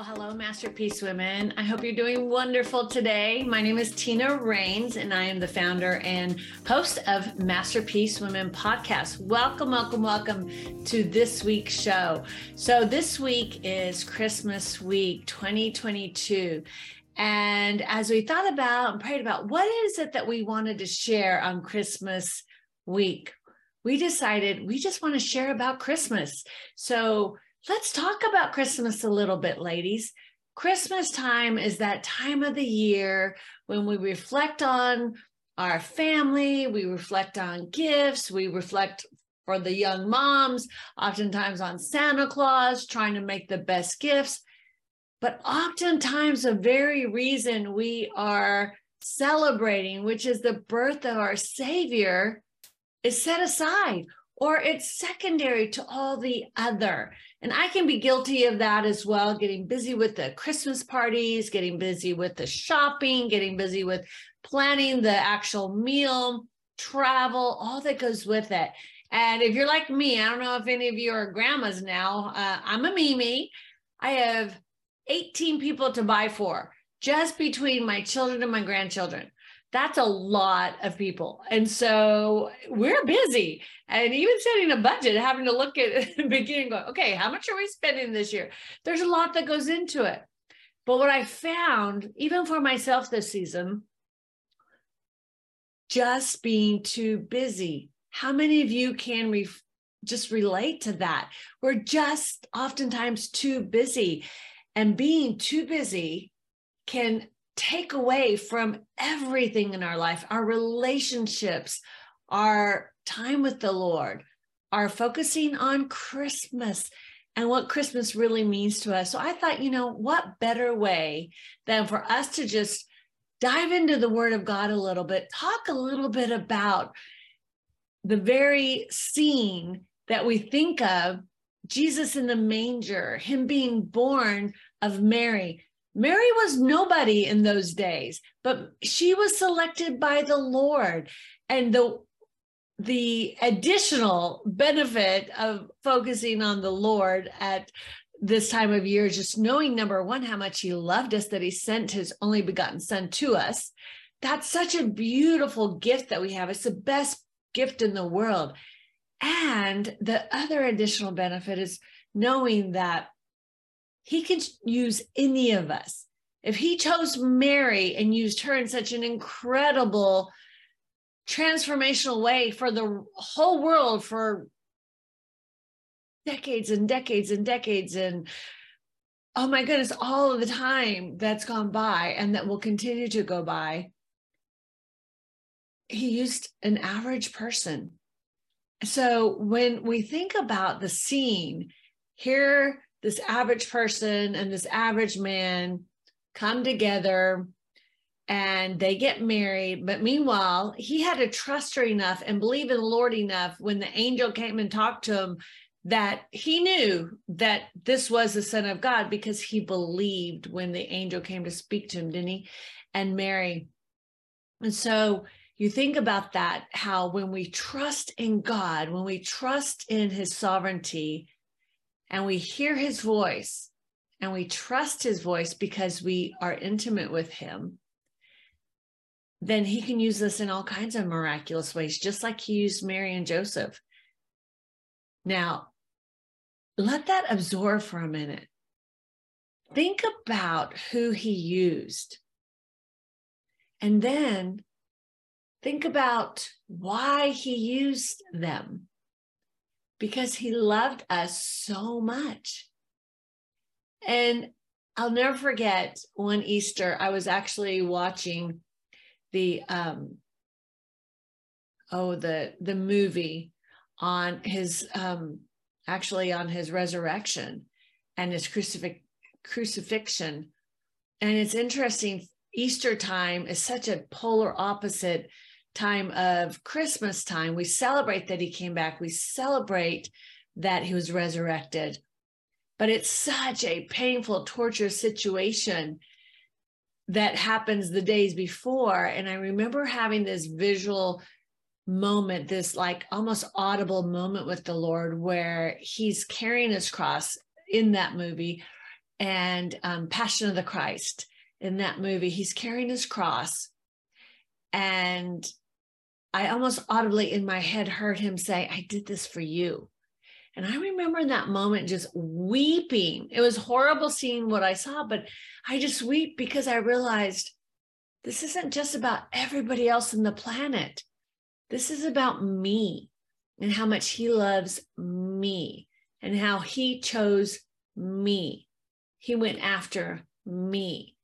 Well, hello, Masterpiece Women. I hope you're doing wonderful today. My name is Tina Rains, and I am the founder and host of Masterpiece Women podcast. Welcome, welcome, welcome to this week's show. So, this week is Christmas week 2022. And as we thought about and prayed about what is it that we wanted to share on Christmas week, we decided we just want to share about Christmas. So, let's talk about Christmas a little bit, ladies. Christmas time is that time of the year when we reflect on our family, we reflect on gifts, we reflect for the young moms, oftentimes on Santa Claus, trying to make the best gifts. But oftentimes, the very reason we are celebrating, which is the birth of our Savior, is set aside or it's secondary to all the other. And I can be guilty of that as well, getting busy with the Christmas parties, getting busy with the shopping, getting busy with planning the actual meal, travel, all that goes with it. And if you're like me, I don't know if any of you are grandmas now, uh, I'm a Mimi. I have 18 people to buy for just between my children and my grandchildren that's a lot of people. And so we're busy and even setting a budget, having to look at the beginning, going, okay, how much are we spending this year? There's a lot that goes into it. But what I found, even for myself this season, just being too busy. How many of you can re- just relate to that? We're just oftentimes too busy. And being too busy can take away from everything in our life our relationships, our time with the Lord, our focusing on Christmas and what Christmas really means to us. So I thought, you know, what better way than for us to just dive into the Word of God a little bit, talk a little bit about the very scene that we think of Jesus in the manger, him being born of Mary, Mary was nobody in those days, but she was selected by the Lord. And the the additional benefit of focusing on the Lord at this time of year just knowing number one, how much he loved us, that he sent his only begotten son to us. That's such a beautiful gift that we have. It's the best gift in the world. And the other additional benefit is knowing that he can use any of us. If he chose Mary and used her in such an incredible transformational way for the whole world for decades and decades and decades and oh my goodness all of the time that's gone by and that will continue to go by he used an average person so when we think about the scene here this average person and this average man come together and they get married. But meanwhile, he had to trust her enough and believe in the Lord enough when the angel came and talked to him that he knew that this was the Son of God because he believed when the angel came to speak to him, didn't he? And Mary. And so you think about that, how when we trust in God, when we trust in his sovereignty, and we hear his voice and we trust his voice because we are intimate with him, then he can use us in all kinds of miraculous ways, just like he used Mary and Joseph. Now, let that absorb for a minute. Think about who he used. And then think about why he used them because he loved us so much. And I'll never forget one Easter, I was actually watching the um oh the the movie on his um actually on his resurrection and his crucifix crucifixion and it's interesting easter time is such a polar opposite time of Christmas time, we celebrate that he came back. We celebrate that he was resurrected. But it's such a painful, torturous situation that happens the days before. And I remember having this visual moment, this like almost audible moment with the Lord where he's carrying his cross in that movie and um, Passion of the Christ in that movie. He's carrying his cross. And I almost audibly in my head heard him say, I did this for you. And I remember in that moment just weeping. It was horrible seeing what I saw, but I just weep because I realized this isn't just about everybody else in the planet. This is about me and how much he loves me and how he chose me. He went after me.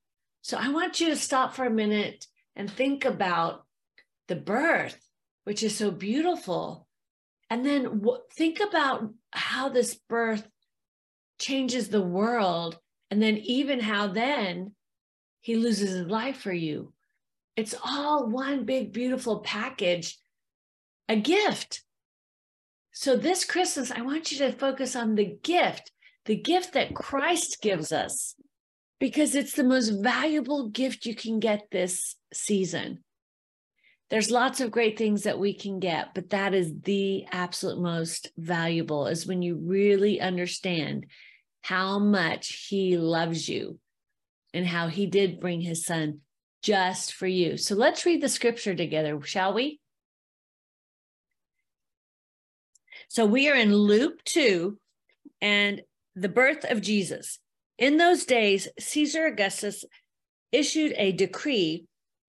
So I want you to stop for a minute and think about the birth, which is so beautiful. And then w- think about how this birth changes the world. And then even how then he loses his life for you. It's all one big, beautiful package, a gift. So this Christmas, I want you to focus on the gift, the gift that Christ gives us, because it's the most valuable gift you can get this season there's lots of great things that we can get, but that is the absolute most valuable is when you really understand how much he loves you and how he did bring his son just for you. So let's read the scripture together, shall we? So we are in Luke 2 and the birth of Jesus. In those days, Caesar Augustus issued a decree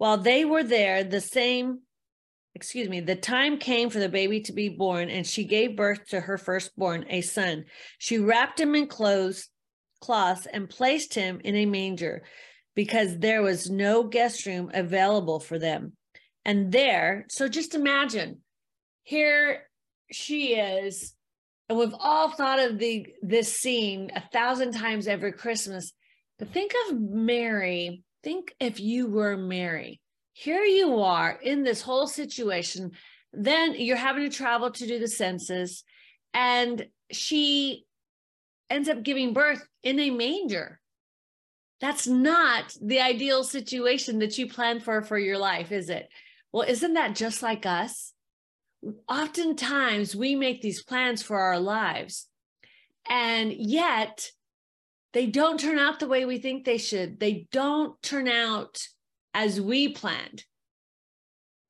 While they were there, the same, excuse me, the time came for the baby to be born, and she gave birth to her firstborn, a son. She wrapped him in clothes, cloths, and placed him in a manger because there was no guest room available for them. And there, so just imagine, here she is, and we've all thought of the this scene a thousand times every Christmas. But think of Mary think if you were Mary. Here you are in this whole situation. Then you're having to travel to do the census, and she ends up giving birth in a manger. That's not the ideal situation that you plan for for your life, is it? Well, isn't that just like us? Oftentimes we make these plans for our lives, and yet they don't turn out the way we think they should. They don't turn out as we planned.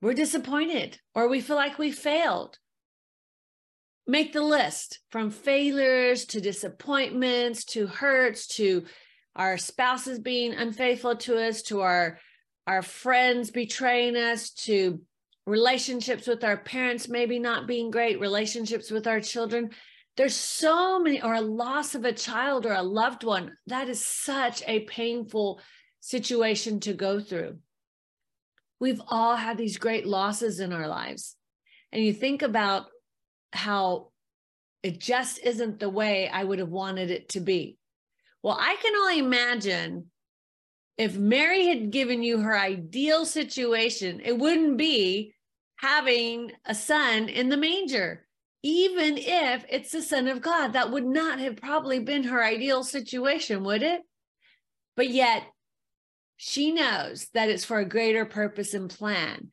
We're disappointed or we feel like we failed. Make the list from failures to disappointments to hurts to our spouses being unfaithful to us to our our friends betraying us to relationships with our parents maybe not being great relationships with our children there's so many, or a loss of a child or a loved one. That is such a painful situation to go through. We've all had these great losses in our lives. And you think about how it just isn't the way I would have wanted it to be. Well, I can only imagine if Mary had given you her ideal situation, it wouldn't be having a son in the manger even if it's the Son of God, that would not have probably been her ideal situation, would it? But yet, she knows that it's for a greater purpose and plan.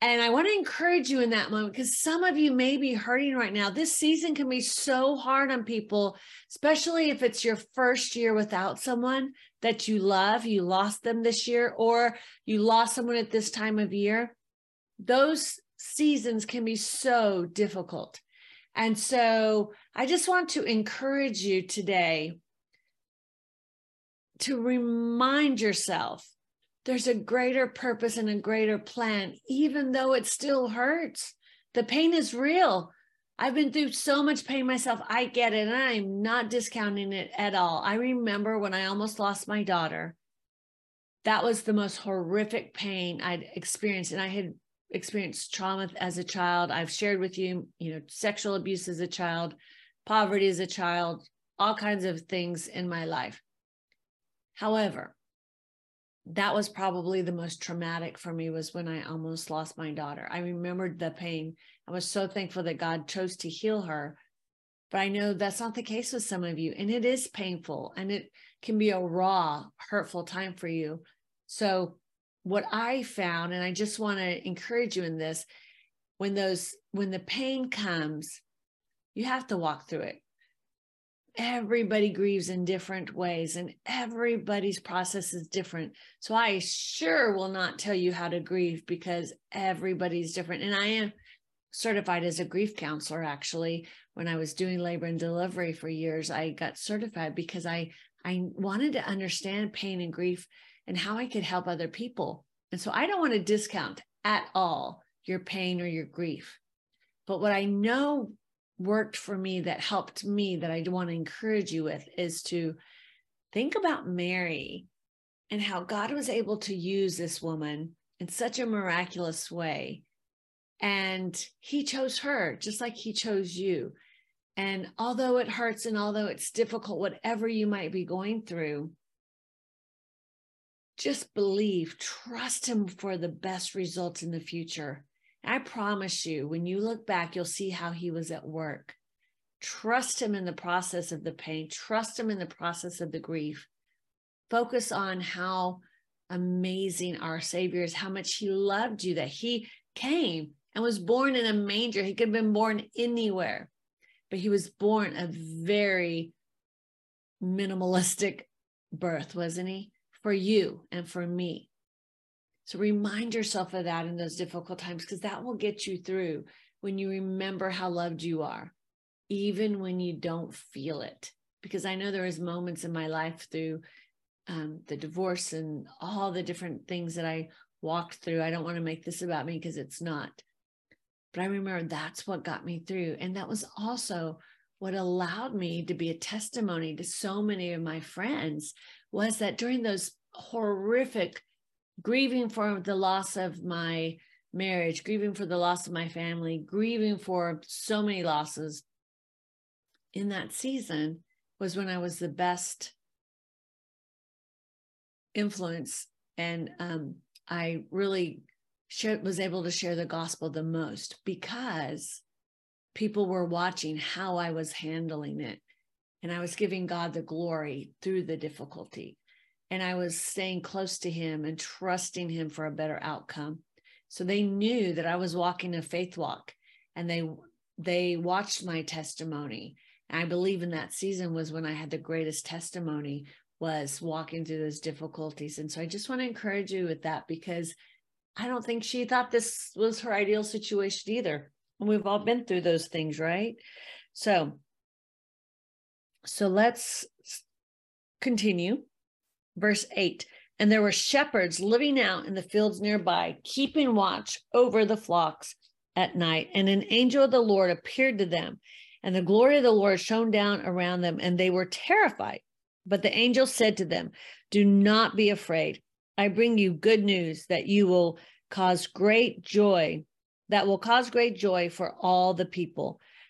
And I want to encourage you in that moment because some of you may be hurting right now. This season can be so hard on people, especially if it's your first year without someone that you love. You lost them this year, or you lost someone at this time of year. Those seasons can be so difficult. And so I just want to encourage you today to remind yourself there's a greater purpose and a greater plan, even though it still hurts. The pain is real. I've been through so much pain myself. I get it. And I'm not discounting it at all. I remember when I almost lost my daughter. That was the most horrific pain I'd experienced. And I had experienced trauma as a child. I've shared with you, you know, sexual abuse as a child, poverty as a child, all kinds of things in my life. However, that was probably the most traumatic for me was when I almost lost my daughter. I remembered the pain. I was so thankful that God chose to heal her. But I know that's not the case with some of you. And it is painful and it can be a raw, hurtful time for you. So, what I found, and I just want to encourage you in this when those, when the pain comes, you have to walk through it everybody grieves in different ways and everybody's process is different. So I sure will not tell you how to grieve because everybody's different. And I am certified as a grief counselor actually. When I was doing labor and delivery for years, I got certified because I I wanted to understand pain and grief and how I could help other people. And so I don't want to discount at all your pain or your grief. But what I know worked for me that helped me that I want to encourage you with is to think about Mary and how God was able to use this woman in such a miraculous way. And he chose her just like he chose you. And although it hurts and although it's difficult, whatever you might be going through, just believe, trust him for the best results in the future. I promise you, when you look back, you'll see how he was at work. Trust him in the process of the pain, trust him in the process of the grief. Focus on how amazing our Savior is, how much he loved you, that he came and was born in a manger. He could have been born anywhere, but he was born a very minimalistic birth, wasn't he? For you and for me. So remind yourself of that in those difficult times because that will get you through when you remember how loved you are, even when you don't feel it. Because I know there was moments in my life through um, the divorce and all the different things that I walked through. I don't want to make this about me because it's not. But I remember that's what got me through. And that was also what allowed me to be a testimony to so many of my friends was that during those horrific grieving for the loss of my marriage, grieving for the loss of my family, grieving for so many losses in that season was when I was the best influence. And um, I really was able to share the gospel the most because people were watching how I was handling it. And I was giving God the glory through the difficulty and I was staying close to him and trusting him for a better outcome. So they knew that I was walking a faith walk and they they watched my testimony. And I believe in that season was when I had the greatest testimony was walking through those difficulties. And so I just want to encourage you with that because I don't think she thought this was her ideal situation either. And we've all been through those things, right? So so let's continue. Verse 8 and there were shepherds living out in the fields nearby keeping watch over the flocks at night. And an angel of the lord appeared to them and the glory of the lord shone down around them and they were terrified. But the angel said to them do not be afraid. I bring you good news that you will cause great joy that will cause great joy for all the people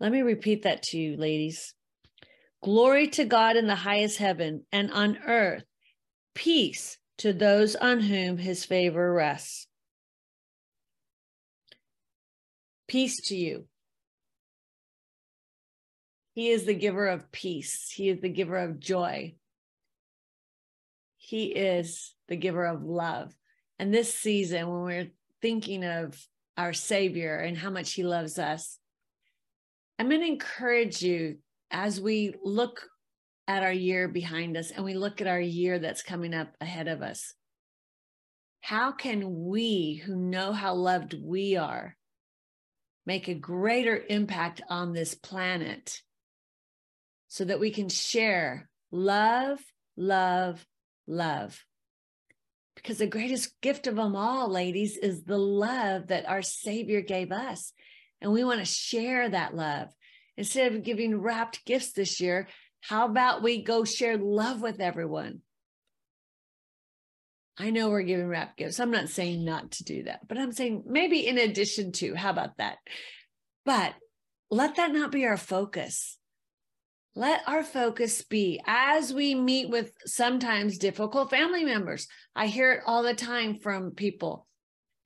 Let me repeat that to you, ladies. Glory to God in the highest heaven, and on earth, peace to those on whom his favor rests. Peace to you. He is the giver of peace, he is the giver of joy. He is the giver of love. And this season, when we're thinking of our Savior and how much He loves us, I'm going to encourage you as we look at our year behind us and we look at our year that's coming up ahead of us, how can we who know how loved we are make a greater impact on this planet so that we can share love, love, love. Because the greatest gift of them all, ladies, is the love that our Savior gave us. And we want to share that love. Instead of giving wrapped gifts this year, how about we go share love with everyone? I know we're giving wrapped gifts. I'm not saying not to do that, but I'm saying maybe in addition to, how about that? But let that not be our focus. Let our focus be as we meet with sometimes difficult family members. I hear it all the time from people.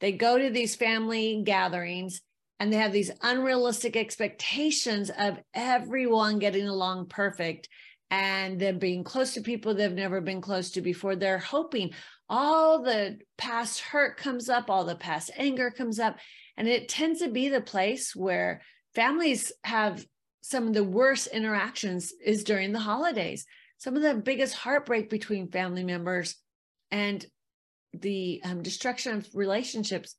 They go to these family gatherings and they have these unrealistic expectations of everyone getting along perfect and them being close to people they've never been close to before. They're hoping all the past hurt comes up, all the past anger comes up. And it tends to be the place where families have some of the worst interactions is during the holidays. Some of the biggest heartbreak between family members and the um, destruction of relationships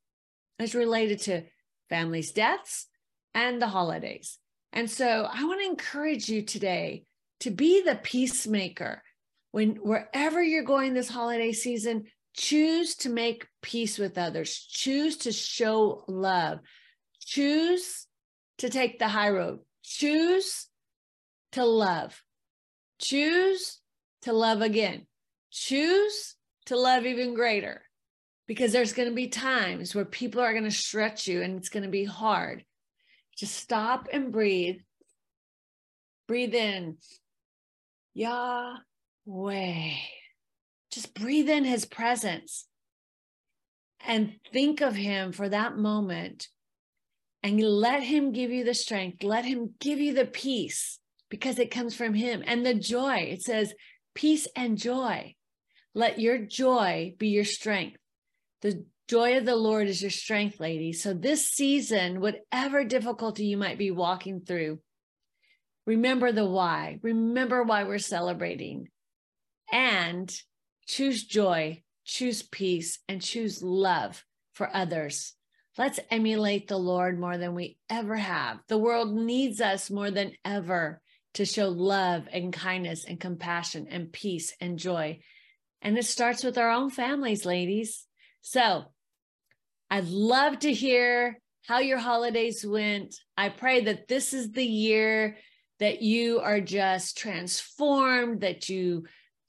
is related to families' deaths and the holidays. And so I want to encourage you today to be the peacemaker. When wherever you're going this holiday season, choose to make peace with others, choose to show love, choose to take the high road, choose to love. Choose to love again. Choose to love even greater because there's going to be times where people are going to stretch you and it's going to be hard. Just stop and breathe. Breathe in. Yahweh. Just breathe in his presence and think of him for that moment and let him give you the strength. Let him give you the peace because it comes from him and the joy. It says, peace and joy. Let your joy be your strength. The joy of the Lord is your strength, ladies. So, this season, whatever difficulty you might be walking through, remember the why. Remember why we're celebrating and choose joy, choose peace, and choose love for others. Let's emulate the Lord more than we ever have. The world needs us more than ever to show love and kindness and compassion and peace and joy. And it starts with our own families, ladies. So I'd love to hear how your holidays went. I pray that this is the year that you are just transformed, that you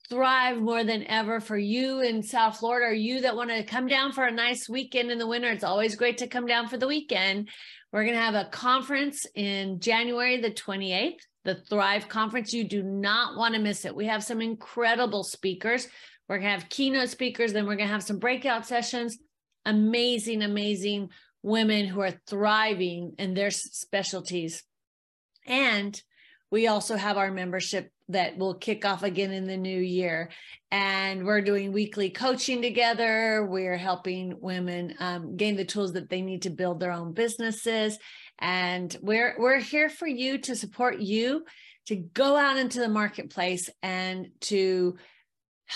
thrive more than ever for you in South Florida, or you that want to come down for a nice weekend in the winter. It's always great to come down for the weekend. We're going to have a conference in January the 28th, the Thrive Conference. You do not want to miss it. We have some incredible speakers. We're going to have keynote speakers, then we're going to have some breakout sessions. Amazing, amazing women who are thriving in their specialties. And we also have our membership that will kick off again in the new year. And we're doing weekly coaching together. We're helping women um, gain the tools that they need to build their own businesses. And we're we're here for you to support you to go out into the marketplace and to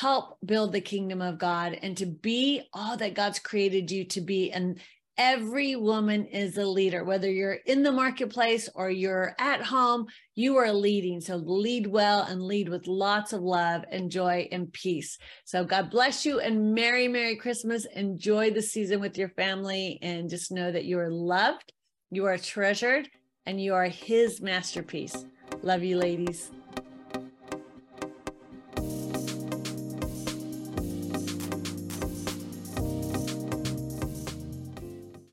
help build the kingdom of God and to be all that God's created you to be. And Every woman is a leader, whether you're in the marketplace or you're at home, you are leading. So lead well and lead with lots of love and joy and peace. So God bless you and Merry, Merry Christmas. Enjoy the season with your family and just know that you are loved, you are treasured, and you are His masterpiece. Love you, ladies.